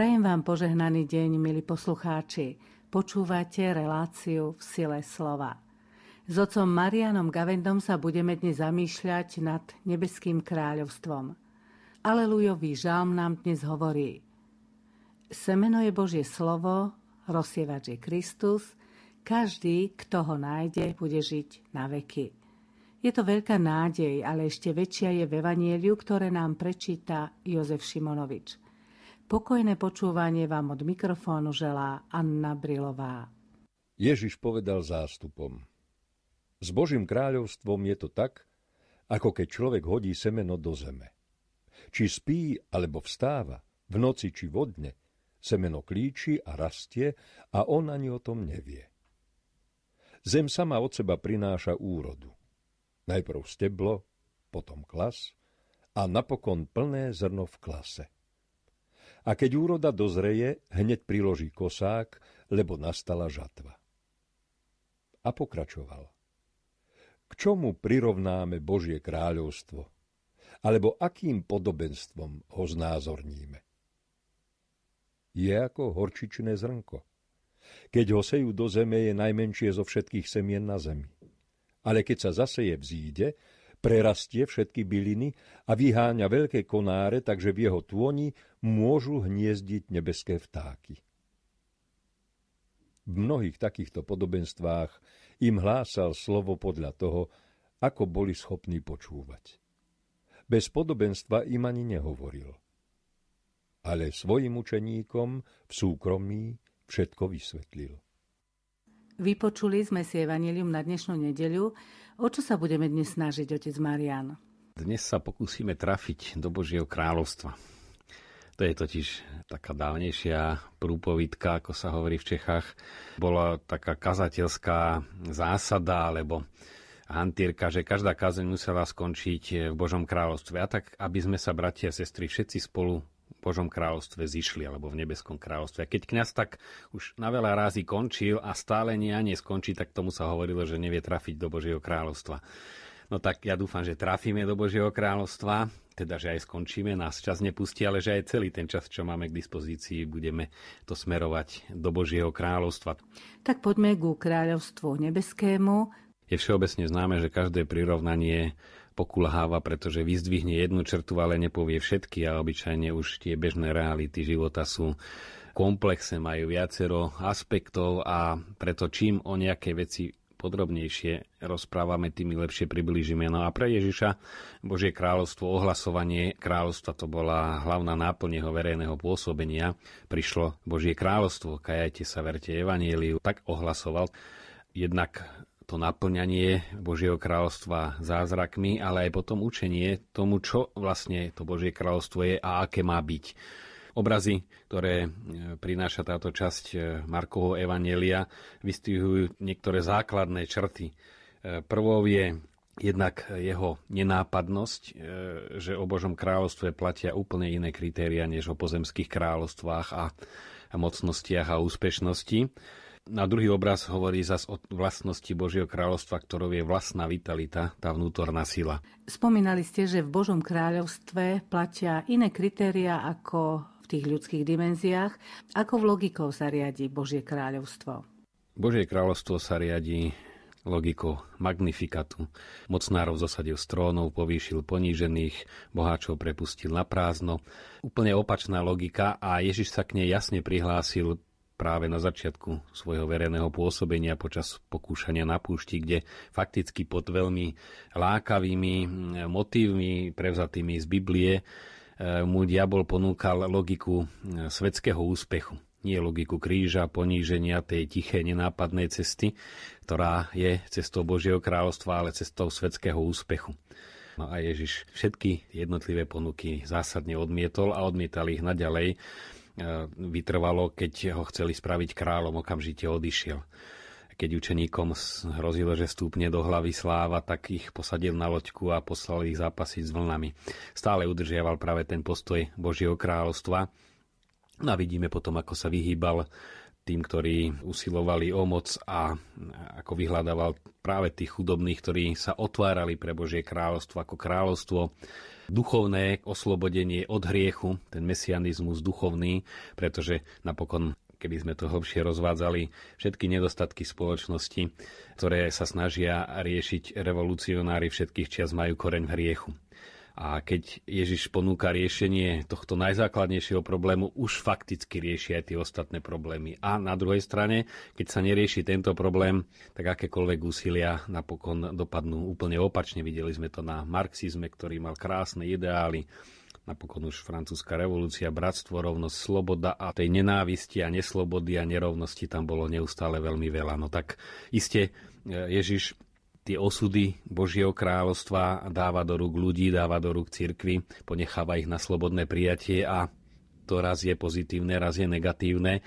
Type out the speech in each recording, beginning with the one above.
Prajem vám požehnaný deň, milí poslucháči. Počúvate reláciu v sile slova. S otcom Marianom Gavendom sa budeme dnes zamýšľať nad nebeským kráľovstvom. Alelujový žalm nám dnes hovorí Semeno je Božie slovo, rozsievač je Kristus, každý, kto ho nájde, bude žiť na veky. Je to veľká nádej, ale ešte väčšia je v Evanieliu, ktoré nám prečíta Jozef Šimonovič. Pokojné počúvanie vám od mikrofónu želá Anna Brilová. Ježiš povedal zástupom. S Božím kráľovstvom je to tak, ako keď človek hodí semeno do zeme. Či spí alebo vstáva, v noci či vodne, semeno klíči a rastie a on ani o tom nevie. Zem sama od seba prináša úrodu. Najprv steblo, potom klas a napokon plné zrno v klase a keď úroda dozreje, hneď priloží kosák, lebo nastala žatva. A pokračoval. K čomu prirovnáme Božie kráľovstvo? Alebo akým podobenstvom ho znázorníme? Je ako horčičné zrnko. Keď ho sejú do zeme, je najmenšie zo všetkých semien na zemi. Ale keď sa zaseje v zíde, prerastie všetky byliny a vyháňa veľké konáre, takže v jeho tôni môžu hniezdiť nebeské vtáky. V mnohých takýchto podobenstvách im hlásal slovo podľa toho, ako boli schopní počúvať. Bez podobenstva im ani nehovoril. Ale svojim učeníkom v súkromí všetko vysvetlil. Vypočuli sme si Evangelium na dnešnú nedeľu. O čo sa budeme dnes snažiť, otec Marian? Dnes sa pokúsime trafiť do Božieho kráľovstva. To je totiž taká dávnejšia prúpovidka, ako sa hovorí v Čechách. Bola taká kazateľská zásada, alebo hantírka, že každá kázeň musela skončiť v Božom kráľovstve. A tak, aby sme sa, bratia a sestry, všetci spolu Božom kráľovstve zišli, alebo v nebeskom kráľovstve. A keď kňaz tak už na veľa rázy končil a stále nie a neskončí, tak tomu sa hovorilo, že nevie trafiť do Božieho kráľovstva. No tak ja dúfam, že trafíme do Božieho kráľovstva, teda že aj skončíme, nás čas nepustí, ale že aj celý ten čas, čo máme k dispozícii, budeme to smerovať do Božieho kráľovstva. Tak poďme ku kráľovstvu nebeskému. Je všeobecne známe, že každé prirovnanie pokulháva, pretože vyzdvihne jednu črtu, ale nepovie všetky a obyčajne už tie bežné reality života sú komplexe, majú viacero aspektov a preto čím o nejaké veci podrobnejšie rozprávame, tým lepšie priblížime. No a pre Ježiša Božie kráľovstvo, ohlasovanie kráľovstva to bola hlavná náplň jeho verejného pôsobenia. Prišlo Božie kráľovstvo, kajajte sa, verte Evanieliu, tak ohlasoval jednak to naplňanie Božieho kráľovstva zázrakmi, ale aj potom učenie tomu, čo vlastne to Božie kráľovstvo je a aké má byť. Obrazy, ktoré e, prináša táto časť e, Markovho Evanielia, vystihujú niektoré základné črty. E, prvou je jednak jeho nenápadnosť, že o Božom kráľovstve platia úplne iné kritéria než o pozemských kráľovstvách a mocnostiach a úspešnosti. Na druhý obraz hovorí zas o vlastnosti Božieho kráľovstva, ktorou je vlastná vitalita, tá vnútorná sila. Spomínali ste, že v Božom kráľovstve platia iné kritéria ako v tých ľudských dimenziách. Ako v logikou sa riadi Božie kráľovstvo? Božie kráľovstvo sa riadi logikou magnifikatu. Mocnárov zosadil z trónov, povýšil ponížených, boháčov prepustil na prázdno. Úplne opačná logika a Ježiš sa k nej jasne prihlásil práve na začiatku svojho verejného pôsobenia počas pokúšania na púšti, kde fakticky pod veľmi lákavými motívmi prevzatými z Biblie e, mu diabol ponúkal logiku e, svetského úspechu. Nie logiku kríža, poníženia tej tiché, nenápadnej cesty, ktorá je cestou Božieho kráľovstva, ale cestou svetského úspechu. No a Ježiš všetky jednotlivé ponuky zásadne odmietol a odmietal ich naďalej vytrvalo, keď ho chceli spraviť kráľom, okamžite odišiel. Keď učeníkom hrozilo, že stúpne do hlavy sláva, tak ich posadil na loďku a poslal ich zápasiť s vlnami. Stále udržiaval práve ten postoj Božieho kráľovstva. No a vidíme potom, ako sa vyhýbal tým, ktorí usilovali o moc a ako vyhľadával práve tých chudobných, ktorí sa otvárali pre Božie kráľovstvo ako kráľovstvo duchovné oslobodenie od hriechu, ten mesianizmus duchovný, pretože napokon keby sme to hlbšie rozvádzali, všetky nedostatky spoločnosti, ktoré sa snažia riešiť revolucionári všetkých čias, majú koreň v hriechu. A keď Ježiš ponúka riešenie tohto najzákladnejšieho problému, už fakticky rieši aj tie ostatné problémy. A na druhej strane, keď sa nerieši tento problém, tak akékoľvek úsilia napokon dopadnú úplne opačne. Videli sme to na marxizme, ktorý mal krásne ideály, napokon už francúzska revolúcia, bratstvo, rovnosť, sloboda a tej nenávisti a neslobody a nerovnosti tam bolo neustále veľmi veľa. No tak iste Ježiš tie osudy Božieho kráľovstva dáva do rúk ľudí, dáva do rúk cirkvy, ponecháva ich na slobodné prijatie a to raz je pozitívne, raz je negatívne.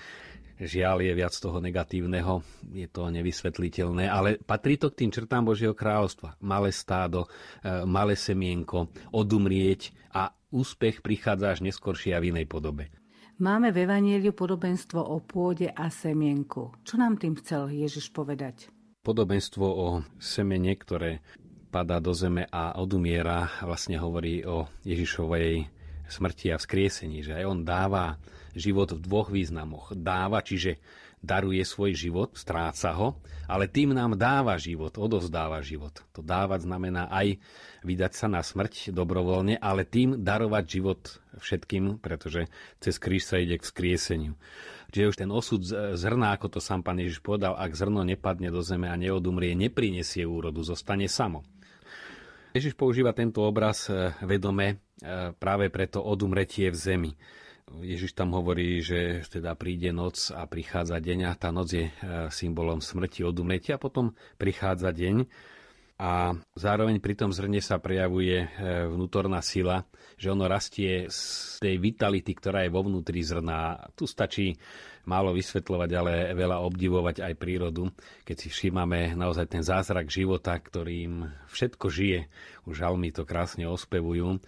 Žiaľ je viac toho negatívneho, je to nevysvetliteľné, ale patrí to k tým črtám Božieho kráľovstva. Malé stádo, e, malé semienko, odumrieť a úspech prichádza až neskoršie a v inej podobe. Máme v Evanieliu podobenstvo o pôde a semienku. Čo nám tým chcel Ježiš povedať? Podobenstvo o semene, ktoré padá do zeme a odumiera, vlastne hovorí o Ježišovej smrti a vzkriesení, že aj on dáva život v dvoch významoch. Dáva, čiže daruje svoj život, stráca ho, ale tým nám dáva život, odozdáva život. To dávať znamená aj vydať sa na smrť dobrovoľne, ale tým darovať život všetkým, pretože cez kríž sa ide k vzkrieseniu. Čiže už ten osud zrna, ako to sám pán Ježiš povedal, ak zrno nepadne do zeme a neodumrie, neprinesie úrodu, zostane samo. Ježiš používa tento obraz e, vedome e, práve preto odumretie v zemi. Ježiš tam hovorí, že teda príde noc a prichádza deň a tá noc je e, symbolom smrti, odumretia a potom prichádza deň a zároveň pri tom zrne sa prejavuje vnútorná sila, že ono rastie z tej vitality, ktorá je vo vnútri zrna. Tu stačí málo vysvetľovať, ale veľa obdivovať aj prírodu, keď si všímame naozaj ten zázrak života, ktorým všetko žije. Už žalmy to krásne ospevujú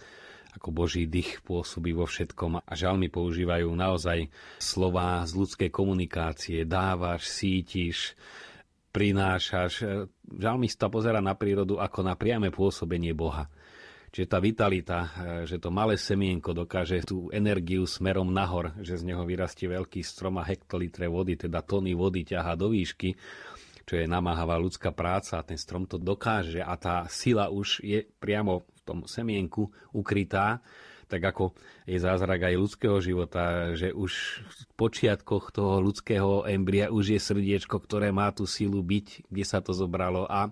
ako Boží dých pôsobí vo všetkom a žalmy používajú naozaj slova z ľudskej komunikácie. Dávaš, sítiš, prinášaš. Žalmista pozera na prírodu ako na priame pôsobenie Boha. Čiže tá vitalita, e, že to malé semienko dokáže tú energiu smerom nahor, že z neho vyrastie veľký strom a hektolitre vody, teda tony vody ťahá do výšky, čo je namáhavá ľudská práca a ten strom to dokáže a tá sila už je priamo v tom semienku ukrytá, tak ako je zázrak aj ľudského života, že už v počiatkoch toho ľudského embria už je srdiečko, ktoré má tú silu byť, kde sa to zobralo. A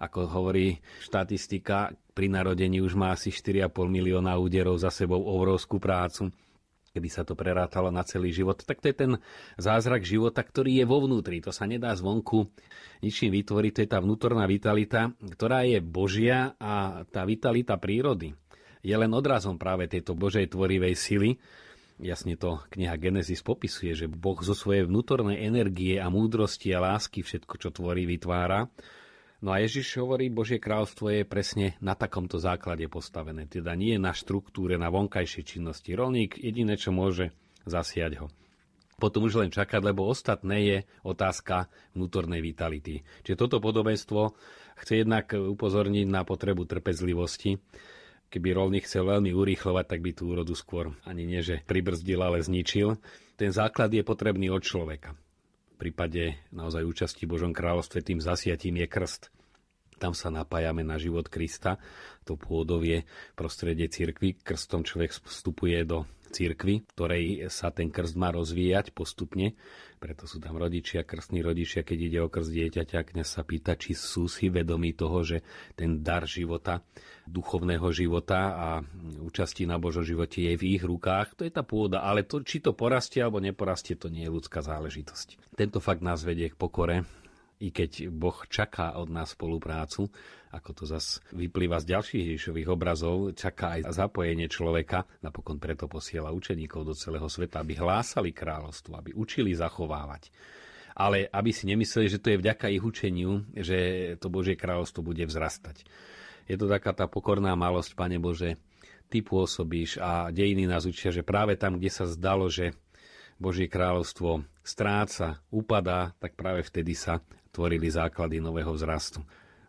ako hovorí štatistika, pri narodení už má asi 4,5 milióna úderov za sebou obrovskú prácu keby sa to prerátalo na celý život, tak to je ten zázrak života, ktorý je vo vnútri. To sa nedá zvonku ničím vytvoriť, to je tá vnútorná vitalita, ktorá je Božia a tá vitalita prírody je len odrazom práve tejto Božej tvorivej sily. Jasne to kniha Genesis popisuje, že Boh zo svojej vnútornej energie a múdrosti a lásky všetko, čo tvorí, vytvára No a Ježiš hovorí, Božie kráľstvo je presne na takomto základe postavené. Teda nie na štruktúre, na vonkajšej činnosti. Rolník jediné, čo môže, zasiať ho. Potom už len čakať, lebo ostatné je otázka vnútornej vitality. Čiže toto podobenstvo chce jednak upozorniť na potrebu trpezlivosti. Keby rolník chcel veľmi urýchlovať, tak by tú úrodu skôr ani nie, že pribrzdil, ale zničil. Ten základ je potrebný od človeka v prípade naozaj účasti v Božom kráľovstve tým zasiatím je krst. Tam sa napájame na život Krista, to pôdovie prostredie cirkvy. Krstom človek vstupuje do cirkvy, ktorej sa ten krst má rozvíjať postupne. Preto sú tam rodičia, krstní rodičia, keď ide o krst dieťaťa, kňaz sa pýta, či sú si vedomí toho, že ten dar života, duchovného života a účasti na Božom živote je v ich rukách. To je tá pôda, ale to, či to porastie alebo neporastie, to nie je ľudská záležitosť. Tento fakt nás vedie k pokore, i keď Boh čaká od nás spoluprácu, ako to zas vyplýva z ďalších Ježišových obrazov, čaká aj zapojenie človeka, napokon preto posiela učeníkov do celého sveta, aby hlásali kráľovstvo, aby učili zachovávať. Ale aby si nemysleli, že to je vďaka ich učeniu, že to Božie kráľovstvo bude vzrastať. Je to taká tá pokorná malosť, Pane Bože, Ty pôsobíš a dejiny nás učia, že práve tam, kde sa zdalo, že Božie kráľovstvo stráca, upadá, tak práve vtedy sa tvorili základy nového vzrastu.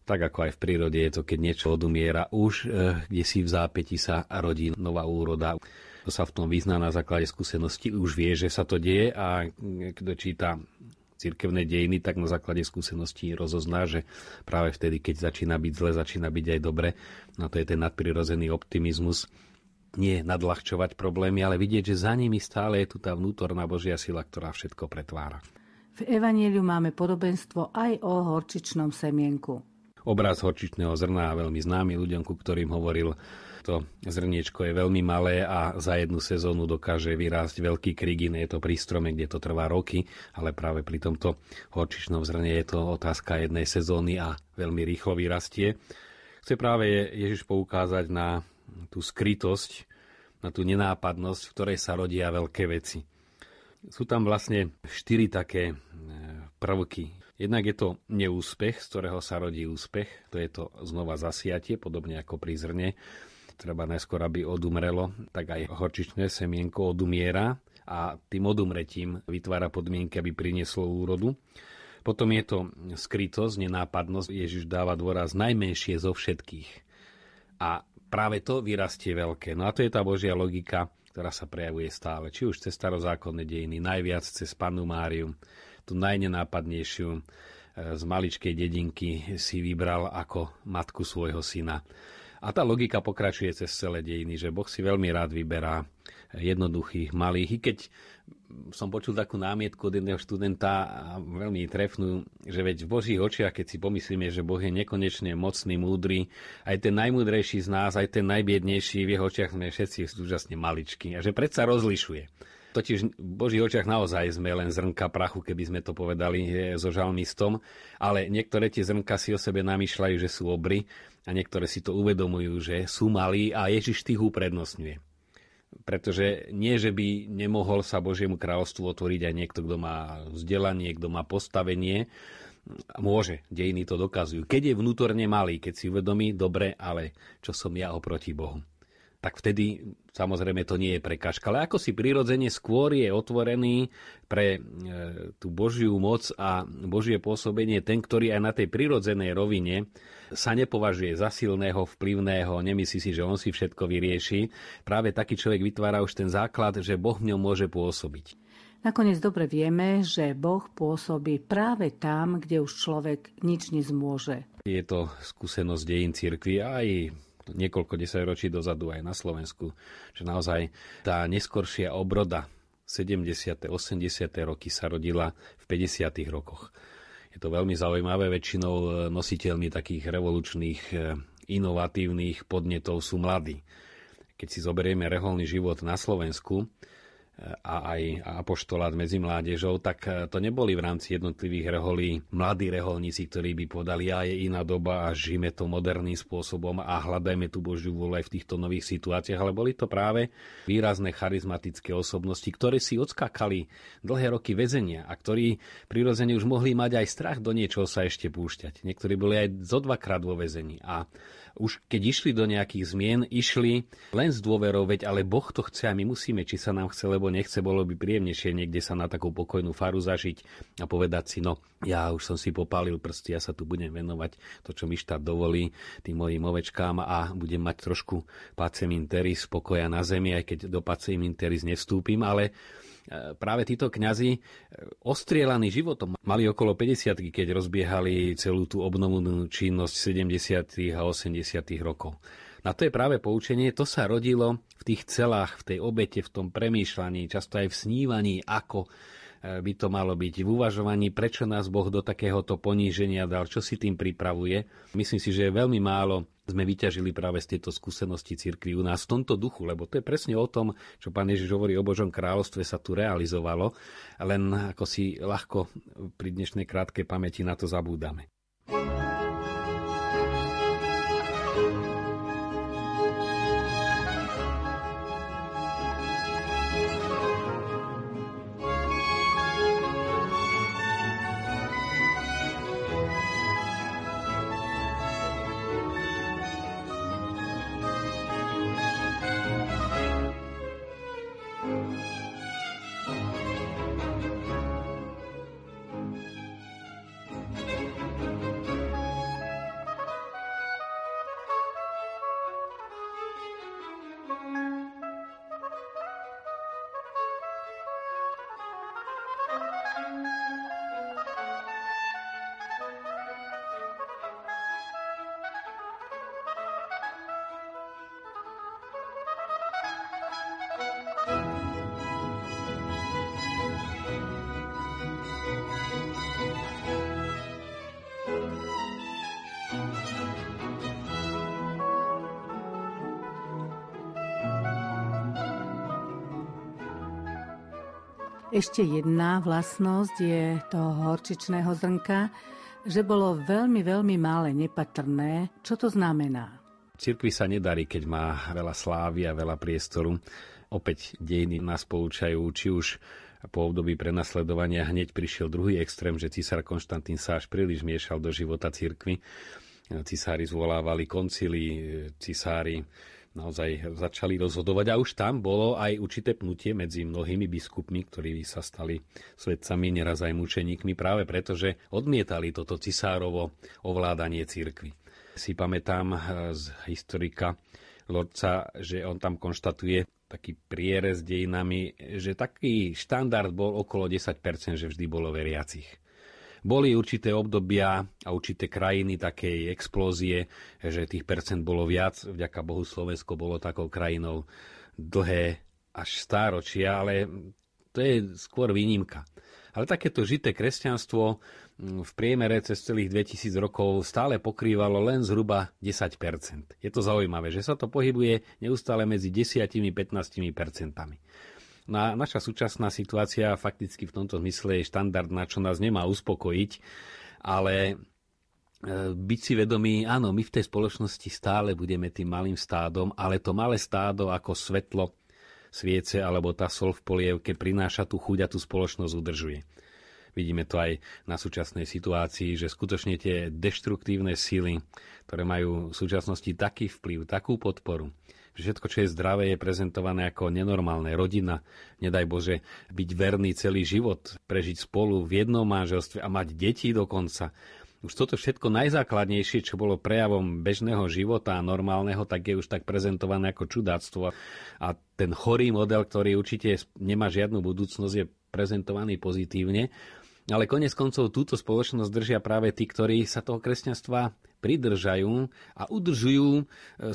Tak ako aj v prírode je to, keď niečo odumiera, už e, kde si v zápäti sa rodí nová úroda. Kto sa v tom vyzná na základe skúsenosti, už vie, že sa to deje a kto číta cirkevné dejiny, tak na základe skúseností rozozná, že práve vtedy, keď začína byť zle, začína byť aj dobre. No to je ten nadprirodzený optimizmus. Nie nadľahčovať problémy, ale vidieť, že za nimi stále je tu tá vnútorná Božia sila, ktorá všetko pretvára. V Evanieliu máme podobenstvo aj o horčičnom semienku. Obraz horčičného zrna, veľmi známy ľuďom, ku ktorým hovoril to zrniečko je veľmi malé a za jednu sezónu dokáže vyrásť veľký krigin. Je to pri strome, kde to trvá roky, ale práve pri tomto horčičnom zrne je to otázka jednej sezóny a veľmi rýchlo vyrastie. Chce práve Ježiš poukázať na tú skrytosť, na tú nenápadnosť, v ktorej sa rodia veľké veci. Sú tam vlastne štyri také e, prvky. Jednak je to neúspech, z ktorého sa rodí úspech, to je to znova zasiatie, podobne ako pri zrne treba najskôr, aby odumrelo, tak aj horčičné semienko odumiera a tým odumretím vytvára podmienky, aby prinieslo úrodu. Potom je to skrytosť, nenápadnosť. Ježiš dáva dôraz najmenšie zo všetkých. A práve to vyrastie veľké. No a to je tá Božia logika, ktorá sa prejavuje stále. Či už cez starozákonné dejiny, najviac cez Panu Máriu, tú najnenápadnejšiu e, z maličkej dedinky si vybral ako matku svojho syna. A tá logika pokračuje cez celé dejiny, že Boh si veľmi rád vyberá jednoduchých, malých. I keď som počul takú námietku od jedného študenta a veľmi trefnú, že veď v Božích očiach, keď si pomyslíme, že Boh je nekonečne mocný, múdry, aj ten najmúdrejší z nás, aj ten najbiednejší, v jeho očiach sme všetci úžasne maličkí a že predsa rozlišuje. Totiž v Božích očiach naozaj sme len zrnka prachu, keby sme to povedali so žalmistom, ale niektoré tie zrnka si o sebe namýšľajú, že sú obry a niektoré si to uvedomujú, že sú malí a Ježiš tých uprednostňuje. Pretože nie, že by nemohol sa Božiemu kráľovstvu otvoriť aj niekto, kto má vzdelanie, kto má postavenie, môže, dejiny to dokazujú. Keď je vnútorne malý, keď si uvedomí, dobre, ale čo som ja oproti Bohu tak vtedy samozrejme to nie je prekažka. Ale ako si prirodzene skôr je otvorený pre e, tú Božiu moc a Božie pôsobenie ten, ktorý aj na tej prirodzenej rovine sa nepovažuje za silného, vplyvného, nemyslí si, že on si všetko vyrieši. Práve taký človek vytvára už ten základ, že Boh v ňom môže pôsobiť. Nakoniec dobre vieme, že Boh pôsobí práve tam, kde už človek nič nezmôže. Je to skúsenosť dejín cirkvi aj niekoľko desaťročí dozadu aj na Slovensku, že naozaj tá neskoršia obroda 70. 80. roky sa rodila v 50. rokoch. Je to veľmi zaujímavé, väčšinou e, nositeľmi takých revolučných, e, inovatívnych podnetov sú mladí. Keď si zoberieme reholný život na Slovensku, a aj apoštolát medzi mládežou, tak e, to neboli v rámci jednotlivých reholí mladí reholníci, ktorí by podali, a je iná doba a žijeme to moderným spôsobom a hľadajme tú Božiu vôľu aj v týchto nových situáciách, ale boli to práve výrazné charizmatické osobnosti, ktoré si odskákali dlhé roky väzenia a ktorí prirodzene už mohli mať aj strach do niečoho sa ešte púšťať. Niektorí boli aj zo dvakrát vo väzení a už keď išli do nejakých zmien, išli len s dôverou, veď ale Boh to chce a my musíme, či sa nám chce, lebo nechce, bolo by príjemnejšie niekde sa na takú pokojnú faru zažiť a povedať si, no ja už som si popálil prsty, ja sa tu budem venovať to, čo mi štát dovolí, tým mojim ovečkám a budem mať trošku pacem interis, pokoja na zemi, aj keď do pacem interis nevstúpim, ale práve títo kňazi e, ostrielaní životom mali okolo 50 keď rozbiehali celú tú obnovnú činnosť 70. a 80. rokov. Na to je práve poučenie, to sa rodilo v tých celách, v tej obete, v tom premýšľaní, často aj v snívaní, ako e, by to malo byť v uvažovaní, prečo nás Boh do takéhoto poníženia dal, čo si tým pripravuje. Myslím si, že veľmi málo sme vyťažili práve z tejto skúsenosti cirkvi u nás v tomto duchu, lebo to je presne o tom, čo pán Ježiš hovorí o Božom kráľovstve sa tu realizovalo, len ako si ľahko pri dnešnej krátkej pamäti na to zabúdame. Ešte jedna vlastnosť je toho horčičného zrnka, že bolo veľmi, veľmi malé, nepatrné. Čo to znamená? Cirkvi sa nedarí, keď má veľa slávy a veľa priestoru. Opäť dejiny nás poučajú, či už po období prenasledovania hneď prišiel druhý extrém, že císar Konštantín sa až príliš miešal do života cirkvy. Cisári zvolávali koncily, cisári naozaj začali rozhodovať a už tam bolo aj určité pnutie medzi mnohými biskupmi, ktorí sa stali svedcami, neraz aj mučeníkmi, práve preto, že odmietali toto cisárovo ovládanie církvy. Si pamätám eh, z historika Lorca, že on tam konštatuje taký prierez dejinami, že taký štandard bol okolo 10%, že vždy bolo veriacich. Boli určité obdobia a určité krajiny takej explózie, že tých percent bolo viac. Vďaka Bohu Slovensko bolo takou krajinou dlhé až stáročia, ale to je skôr výnimka. Ale takéto žité kresťanstvo mm, v priemere cez celých 2000 rokov stále pokrývalo len zhruba 10%. Je to zaujímavé, že sa to pohybuje neustále medzi 10-15%. Na, naša súčasná situácia fakticky v tomto zmysle je štandardná, čo nás nemá uspokojiť, ale e, byť si vedomí, áno, my v tej spoločnosti stále budeme tým malým stádom, ale to malé stádo ako svetlo sviece alebo tá sol v polievke prináša tú chuť a tú spoločnosť udržuje. Vidíme to aj na súčasnej situácii, že skutočne tie deštruktívne síly, ktoré majú v súčasnosti taký vplyv, takú podporu, Všetko, čo je zdravé, je prezentované ako nenormálne. Rodina, nedaj Bože, byť verný celý život, prežiť spolu v jednom manželstve a mať deti dokonca. Už toto všetko najzákladnejšie, čo bolo prejavom bežného života a normálneho, tak je už tak prezentované ako čudáctvo. A ten chorý model, ktorý určite nemá žiadnu budúcnosť, je prezentovaný pozitívne. Ale konec koncov túto spoločnosť držia práve tí, ktorí sa toho kresťanstva pridržajú a udržujú e,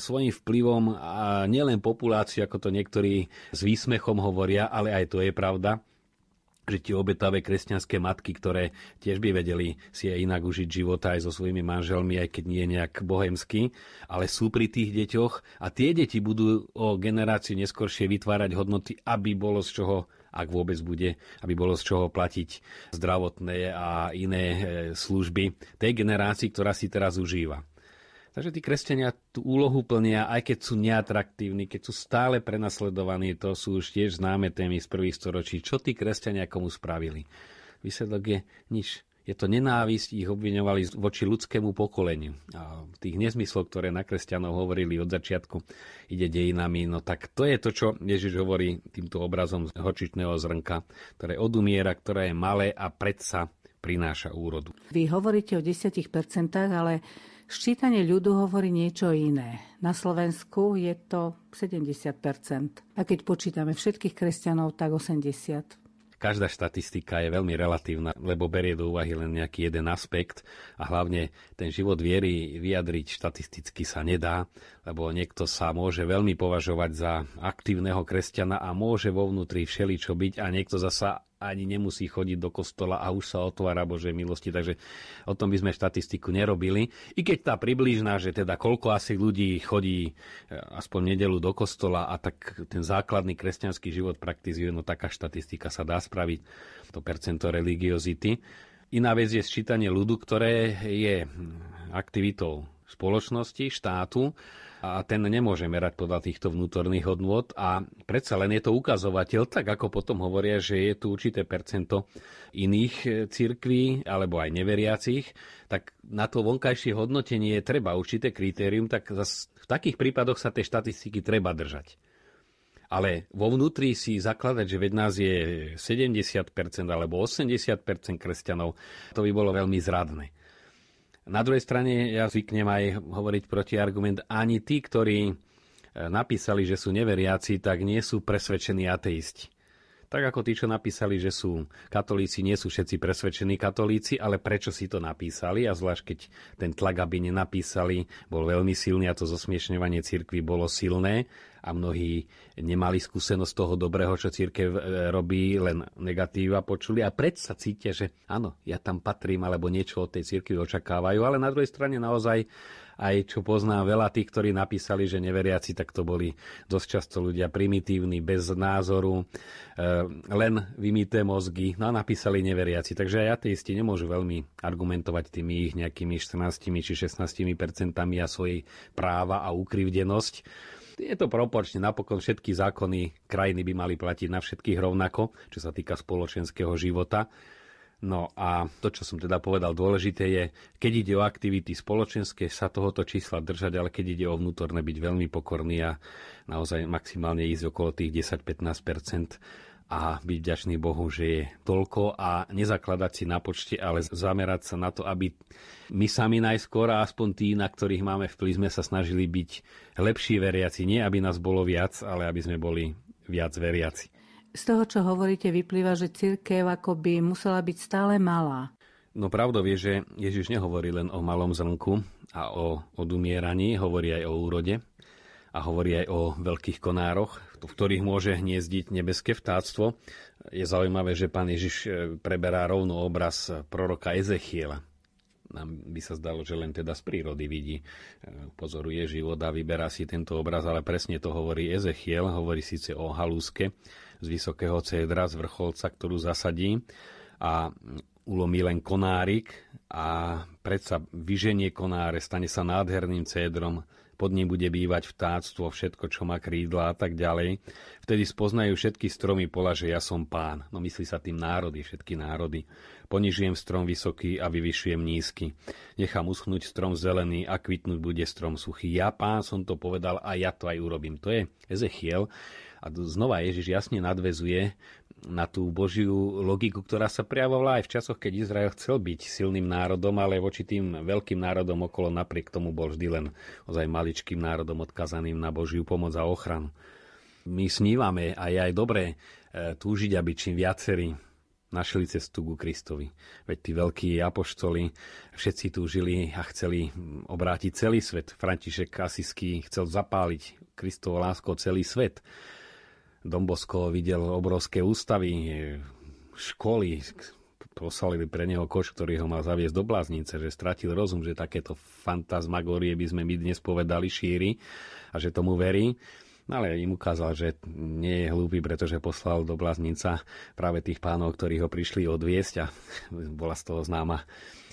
svojim vplyvom a nielen populáciu, ako to niektorí s výsmechom hovoria, ale aj to je pravda, že tie obetavé kresťanské matky, ktoré tiež by vedeli si aj inak užiť života aj so svojimi manželmi, aj keď nie nejak bohemsky, ale sú pri tých deťoch a tie deti budú o generáciu neskôršie vytvárať hodnoty, aby bolo z čoho ak vôbec bude, aby bolo z čoho platiť zdravotné a iné e, služby tej generácii, ktorá si teraz užíva. Takže tí kresťania tú úlohu plnia, aj keď sú neatraktívni, keď sú stále prenasledovaní, to sú už tiež známe témy z prvých storočí. Čo tí kresťania komu spravili? Výsledok je nič je to nenávisť, ich obviňovali voči ľudskému pokoleniu. A tých nezmyslov, ktoré na kresťanov hovorili od začiatku, ide dejinami, no tak to je to, čo Ježiš hovorí týmto obrazom z horčičného zrnka, ktoré odumiera, ktoré je malé a predsa prináša úrodu. Vy hovoríte o 10%, ale Ščítanie ľudu hovorí niečo iné. Na Slovensku je to 70%. A keď počítame všetkých kresťanov, tak 80% každá štatistika je veľmi relatívna, lebo berie do úvahy len nejaký jeden aspekt a hlavne ten život viery vyjadriť štatisticky sa nedá, lebo niekto sa môže veľmi považovať za aktívneho kresťana a môže vo vnútri všeličo byť a niekto zasa ani nemusí chodiť do kostola a už sa otvára Božej milosti, takže o tom by sme štatistiku nerobili. I keď tá približná, že teda koľko asi ľudí chodí e, aspoň nedelu do kostola a tak ten základný kresťanský život praktizuje, no taká štatistika sa dá spraviť, to percento religiozity. Iná vec je sčítanie ľudu, ktoré je aktivitou spoločnosti, štátu a ten nemôže merať podľa týchto vnútorných hodnôt a predsa len je to ukazovateľ, tak ako potom hovoria, že je tu určité percento iných e, cirkví alebo aj neveriacich, tak na to vonkajšie hodnotenie treba určité kritérium, tak v takých prípadoch sa tie štatistiky treba držať. Ale vo vnútri si zakladať, že veď nás je 70% alebo 80% kresťanov, to by bolo veľmi zradné. Na druhej strane ja zvyknem aj hovoriť proti argument, ani tí, ktorí e, napísali, že sú neveriaci, tak nie sú presvedčení ateisti. Tak ako tí, čo napísali, že sú katolíci, nie sú všetci presvedčení katolíci, ale prečo si to napísali? A zvlášť keď ten tlak, aby nenapísali, bol veľmi silný a to zosmiešňovanie cirkvi bolo silné a mnohí nemali skúsenosť toho dobrého, čo církev e, robí, len negatíva počuli. A predsa cítia, že áno, ja tam patrím, alebo niečo od tej církvy očakávajú, ale na druhej strane naozaj aj čo poznám veľa tých, ktorí napísali, že neveriaci, tak to boli dosť často ľudia primitívni, bez názoru, e, len vymité mozgy, no a napísali neveriaci. Takže aj ateisti nemôžu veľmi argumentovať tými ich nejakými 14 či 16 percentami a svojej práva a ukrivdenosť. Je to proporčne, napokon všetky zákony krajiny by mali platiť na všetkých rovnako, čo sa týka spoločenského života. No a to, čo som teda povedal, dôležité je, keď ide o aktivity spoločenské, sa tohoto čísla držať, ale keď ide o vnútorné, byť veľmi pokorný a naozaj maximálne ísť okolo tých 10-15% a byť vďačný Bohu, že je toľko a nezakladať si na počte, ale zamerať sa na to, aby my sami najskôr a aspoň tí, na ktorých máme vplyv, sme sa snažili byť lepší veriaci. Nie, aby nás bolo viac, ale aby sme boli viac veriaci. Z toho, čo hovoríte, vyplýva, že církev akoby musela byť stále malá. No pravdou je, že Ježiš nehovorí len o malom zrnku a o odumieraní, hovorí aj o úrode a hovorí aj o veľkých konároch, v ktorých môže hniezdiť nebeské vtáctvo. Je zaujímavé, že pán Ježiš e, preberá rovno obraz proroka Ezechiela. Nám by sa zdalo, že len teda z prírody vidí, e, pozoruje život a vyberá si tento obraz, ale presne to hovorí Ezechiel, hovorí síce o halúske, z vysokého cédra, z vrcholca, ktorú zasadí a ulomí len konárik a predsa vyženie konáre, stane sa nádherným cédrom, pod ním bude bývať vtáctvo, všetko, čo má krídla a tak ďalej. Vtedy spoznajú všetky stromy pola, že ja som pán. No myslí sa tým národy, všetky národy. Ponižujem strom vysoký a vyvyšujem nízky. Nechám uschnúť strom zelený a kvitnúť bude strom suchý. Ja pán som to povedal a ja to aj urobím. To je Ezechiel. A znova Ježiš jasne nadvezuje na tú Božiu logiku, ktorá sa prejavovala aj v časoch, keď Izrael chcel byť silným národom, ale voči tým veľkým národom okolo napriek tomu bol vždy len ozaj maličkým národom odkazaným na Božiu pomoc a ochranu. My snívame a je aj dobré e, túžiť, aby čím viacerí našli cestu ku Kristovi. Veď tí veľkí apoštoli všetci túžili a chceli obrátiť celý svet. František Asisky chcel zapáliť Kristovo lásko celý svet. Dombosko videl obrovské ústavy, školy, poslali pre neho koš, ktorý ho mal zaviesť do bláznice, že stratil rozum, že takéto fantasmagórie by sme my dnes povedali šíri a že tomu verí. No ale im ukázal, že nie je hlúpy, pretože poslal do bláznica práve tých pánov, ktorí ho prišli odviesť a bola z toho známa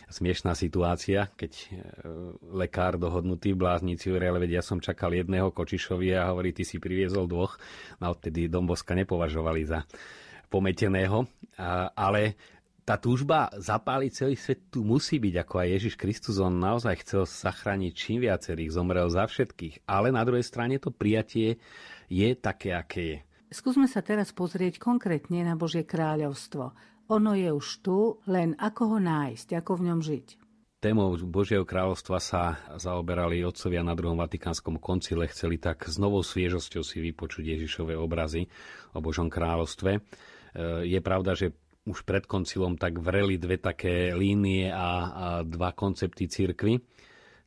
smiešná situácia, keď e, lekár dohodnutý v bláznici hovorí, ale veď ja som čakal jedného Kočišovi a hovorí, ty si priviezol dvoch. No odtedy Domboska nepovažovali za pometeného, ale tá túžba zapáliť celý svet tu musí byť, ako aj Ježiš Kristus, on naozaj chcel zachrániť čím viacerých, zomrel za všetkých. Ale na druhej strane to prijatie je také, aké je. Skúsme sa teraz pozrieť konkrétne na Božie kráľovstvo. Ono je už tu, len ako ho nájsť, ako v ňom žiť. Témou Božieho kráľovstva sa zaoberali otcovia na druhom Vatikánskom koncile. Chceli tak s novou sviežosťou si vypočuť Ježišové obrazy o Božom kráľovstve. E, je pravda, že už pred koncilom tak vreli dve také línie a, a dva koncepty církvy.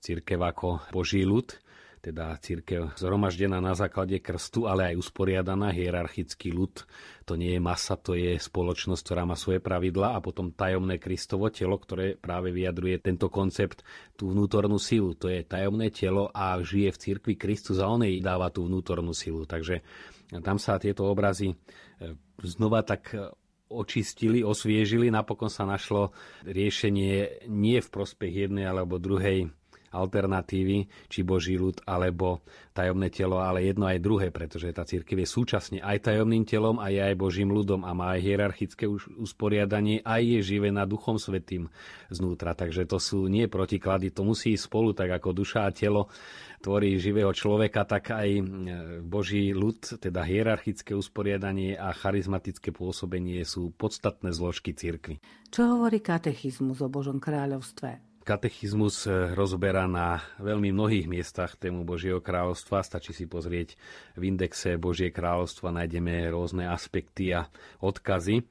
Církev ako Boží ľud, teda církev zhromaždená na základe krstu, ale aj usporiadaná hierarchický ľud. To nie je masa, to je spoločnosť, ktorá má svoje pravidla a potom tajomné Kristovo telo, ktoré práve vyjadruje tento koncept, tú vnútornú silu. To je tajomné telo a žije v cirkvi Kristus a on jej dáva tú vnútornú silu. Takže tam sa tieto obrazy e, znova tak očistili, osviežili, napokon sa našlo riešenie nie v prospech jednej alebo druhej alternatívy, či Boží ľud, alebo tajomné telo, ale jedno aj druhé, pretože tá církev je súčasne aj tajomným telom a je aj Božím ľudom a má aj hierarchické usporiadanie, aj je živená Duchom Svetým znútra. Takže to sú nie protiklady, to musí ísť spolu, tak ako duša a telo tvorí živého človeka, tak aj e, Boží ľud, teda hierarchické usporiadanie a charizmatické pôsobenie sú podstatné zložky cirkvy. Čo hovorí katechizmus o Božom kráľovstve? Katechizmus e, rozberá na veľmi mnohých miestach tému Božieho kráľovstva. Stačí si pozrieť v indexe Božie kráľovstva, nájdeme rôzne aspekty a odkazy.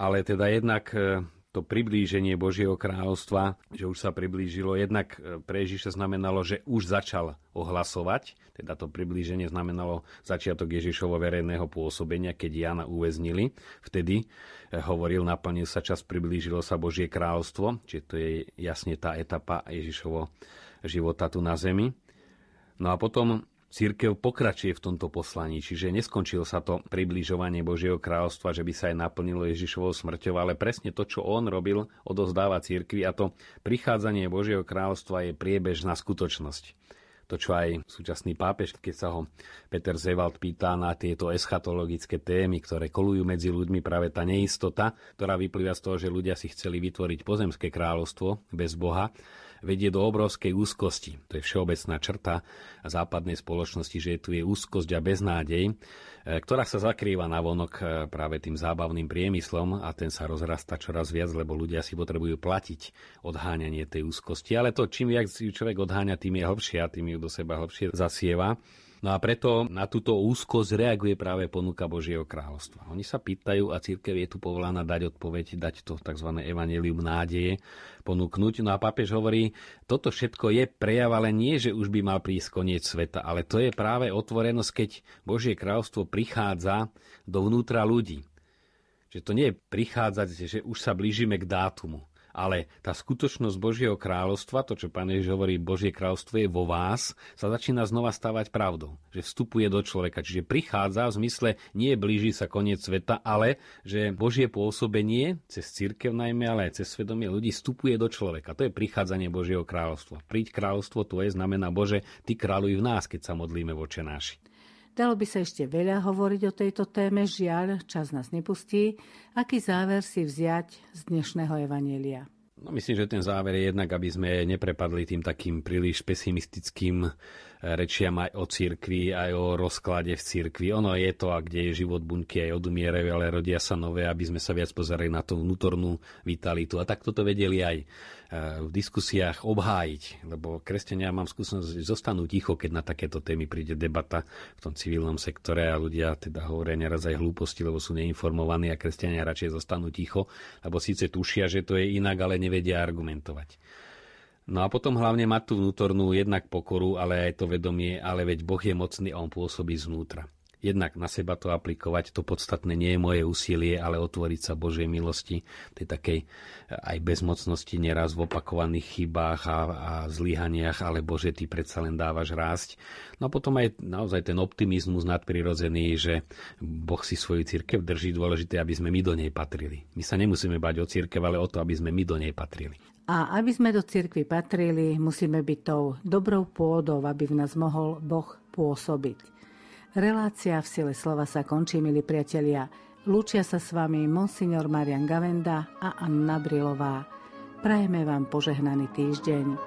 Ale teda jednak e, to priblíženie Božieho kráľovstva, že už sa priblížilo, jednak e, pre Ježiša znamenalo, že už začal ohlasovať, teda to priblíženie znamenalo začiatok Ježišovo verejného pôsobenia, keď Jana uväznili. Vtedy e, hovoril, naplnil sa čas, priblížilo sa Božie kráľovstvo, čiže to je jasne tá etapa Ježišovo života tu na zemi. No a potom Církev pokračuje v tomto poslaní, čiže neskončil sa to približovanie Božieho kráľovstva, že by sa aj naplnilo Ježišovou smrťou, ale presne to, čo on robil, odozdáva církvi a to prichádzanie Božieho kráľovstva je priebežná skutočnosť. To, čo aj súčasný pápež, keď sa ho Peter Zewald pýta na tieto eschatologické témy, ktoré kolujú medzi ľuďmi, práve tá neistota, ktorá vyplýva z toho, že ľudia si chceli vytvoriť pozemské kráľovstvo bez Boha, vedie do obrovskej úzkosti. To je všeobecná črta západnej spoločnosti, že tu je úzkosť a beznádej, e, ktorá sa zakrýva na vonok e, práve tým zábavným priemyslom a ten sa rozrasta čoraz viac, lebo ľudia si potrebujú platiť odháňanie tej úzkosti. Ale to, čím viac človek odháňa, tým je hlbšie a tým ju do seba hlbšie zasieva. No a preto na túto úzkosť reaguje práve ponuka Božieho kráľovstva. Oni sa pýtajú a církev je tu povolaná dať odpoveď, dať to tzv. evanelium nádeje, ponúknuť. No a pápež hovorí, toto všetko je prejav, ale nie, že už by mal prísť koniec sveta, ale to je práve otvorenosť, keď Božie kráľovstvo prichádza dovnútra ľudí. Že to nie je prichádzať, že už sa blížime k dátumu ale tá skutočnosť Božieho kráľovstva, to, čo pán Ježiš hovorí, Božie kráľovstvo je vo vás, sa začína znova stávať pravdou. Že vstupuje do človeka. Čiže prichádza v zmysle, nie blíži sa koniec sveta, ale že Božie pôsobenie, cez církev najmä, ale aj cez svedomie ľudí, vstupuje do človeka. To je prichádzanie Božieho kráľovstva. Príď kráľovstvo tvoje znamená, Bože, ty kráľuj v nás, keď sa modlíme voče náši. Dalo by sa ešte veľa hovoriť o tejto téme, žiaľ, čas nás nepustí. Aký záver si vziať z dnešného evanelia? No myslím, že ten záver je jednak, aby sme neprepadli tým takým príliš pesimistickým rečiam aj o cirkvi, aj o rozklade v cirkvi. Ono je to, a kde je život buňky aj odumierajú, ale rodia sa nové, aby sme sa viac pozerali na tú vnútornú vitalitu. A tak toto vedeli aj v diskusiách obhájiť, lebo kresťania, mám skúsenosť, zostanú ticho, keď na takéto témy príde debata v tom civilnom sektore a ľudia teda hovoria neraz aj hlúposti, lebo sú neinformovaní a kresťania radšej zostanú ticho, lebo síce tušia, že to je inak, ale nevedia argumentovať. No a potom hlavne mať tú vnútornú jednak pokoru, ale aj to vedomie, ale veď Boh je mocný a on pôsobí zvnútra. Jednak na seba to aplikovať, to podstatné nie je moje úsilie, ale otvoriť sa Božej milosti, tej takej aj bezmocnosti, neraz v opakovaných chybách a, a zlyhaniach, ale Bože, Ty predsa len dávaš rásť. No a potom aj naozaj ten optimizmus nadprirodzený, že Boh si svoju církev drží dôležité, aby sme my do nej patrili. My sa nemusíme bať o církev, ale o to, aby sme my do nej patrili. A aby sme do cirkvi patrili, musíme byť tou dobrou pôdou, aby v nás mohol Boh pôsobiť. Relácia v sile slova sa končí, milí priatelia. Lúčia sa s vami Monsignor Marian Gavenda a Anna Brilová. Prajeme vám požehnaný týždeň.